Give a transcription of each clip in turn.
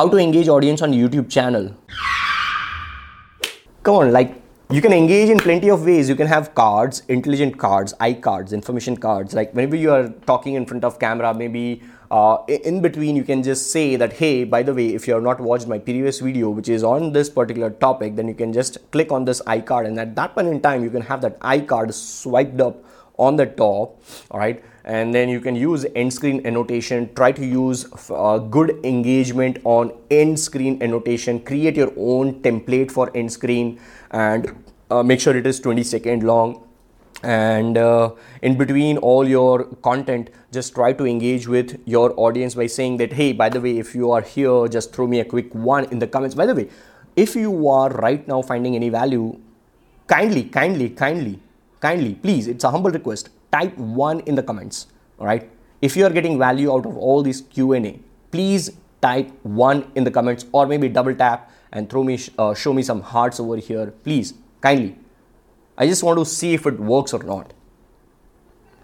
how to engage audience on youtube channel. Come on like you can engage in plenty of ways. You can have cards intelligent cards i cards information cards. Like whenever you are talking in front of camera maybe uh, in between you can just say that hey by the way if you have not watched my previous video which is on this particular topic then you can just click on this icard and at that point in time you can have that icard swiped up on the top all right and then you can use end screen annotation. Try to use uh, good engagement on end screen annotation. Create your own template for end screen and uh, make sure it is 20 second long. And uh, in between all your content just try to engage with your audience by saying that hey by the way if you are here just throw me a quick one in the comments. By the way if you are right now finding any value kindly kindly kindly kindly please it's a humble request type one in the comments all right? If you are getting value out of all this q&a please type one in the comments or maybe double tap and throw me uh, show me some hearts over here please kindly. I just want to see if it works or not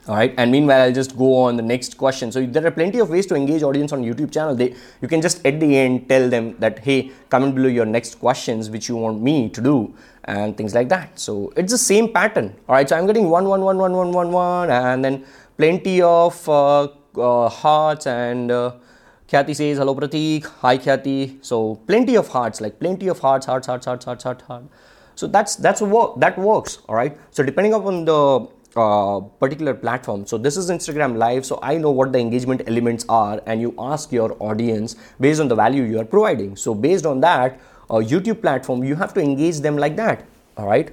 all right and meanwhile i'll just go on the next question. So there are plenty of ways to engage audience on youtube channel. They you can just at the end tell them that hey comment below your next questions which you want me to do and things like that. So it's the same pattern. All right so i'm getting one one one one one one one and then plenty of uh, uh, hearts and uh, Khyati says hello Pratik. Hi Khyati. So plenty of hearts like plenty of hearts hearts hearts hearts hearts hearts hearts. So that's that's work that works all right so depending upon the uh, particular platform. So this is Instagram Live. So I know what the engagement elements are, and you ask your audience based on the value you are providing. So based on that, a YouTube platform, you have to engage them like that. All right.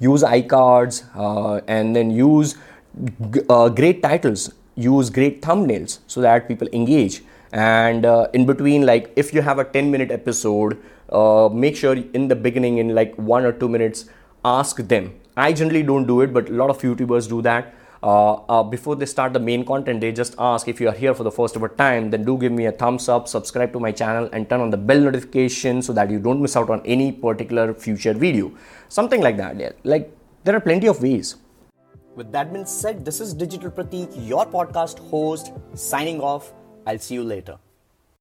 Use iCards uh, and then use g- uh, great titles. Use great thumbnails so that people engage. And uh, in between, like if you have a 10 minute episode, uh, make sure in the beginning, in like one or two minutes, ask them I generally don't do it, but a lot of YouTubers do that. Uh, uh, before they start the main content, they just ask if you are here for the first ever time, then do give me a thumbs up, subscribe to my channel, and turn on the bell notification so that you don't miss out on any particular future video. Something like that. Yeah. Like there are plenty of ways. With that being said, this is Digital Pratik, your podcast host, signing off. I'll see you later.